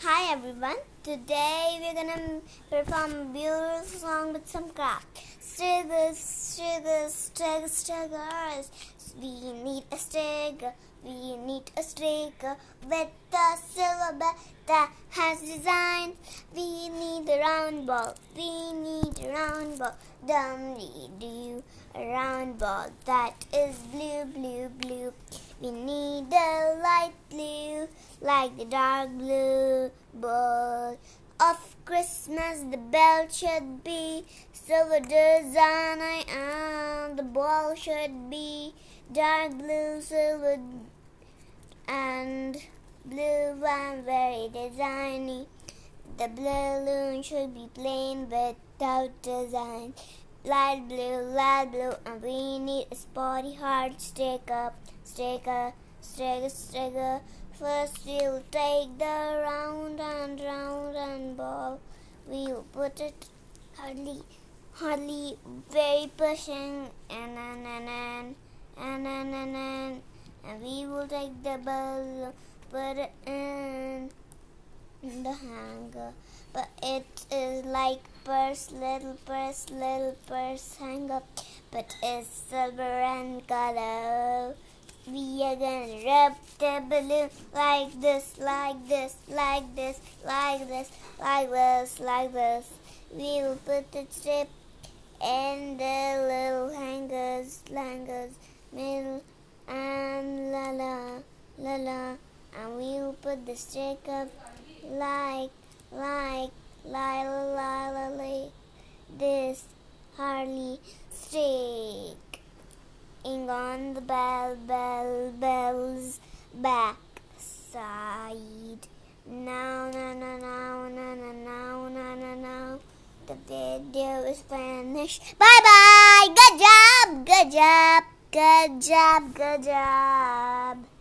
Hi everyone. Today we're gonna perform a beautiful song with some craft. Stickers, stickers, stickers, stickers. We need a sticker. We need a sticker with a silver bell that has designs. We need a round ball. We need a round ball. Dum we do a round ball that is blue, blue, blue. We need a light like the dark blue ball of Christmas. The bell should be silver design. and. The ball should be dark blue, silver, and blue and very designy. The balloon should be plain without design. Light blue, light blue, and we need a spotty heart sticker, sticker, sticker, sticker. First we'll take the round and round and ball. We'll put it hardly, hardly very pushing, and and and and and and and and, and we will take the ball, put it in the hanger. But it is like purse, little purse, little purse hanger, but it's silver and color. We are gonna rub the balloon like this, like this, like this, like this, like this, like this. We will put the strip in the little hangers, hangers, middle, and la la, la la. And we will put the stick up like, like, la la la la la. This hardly stick ing on the bell, bell, bells back side. Now, now, now, now, now, now, now, now, now, now. The video is finished. Bye bye. Good job. Good job. Good job. Good job.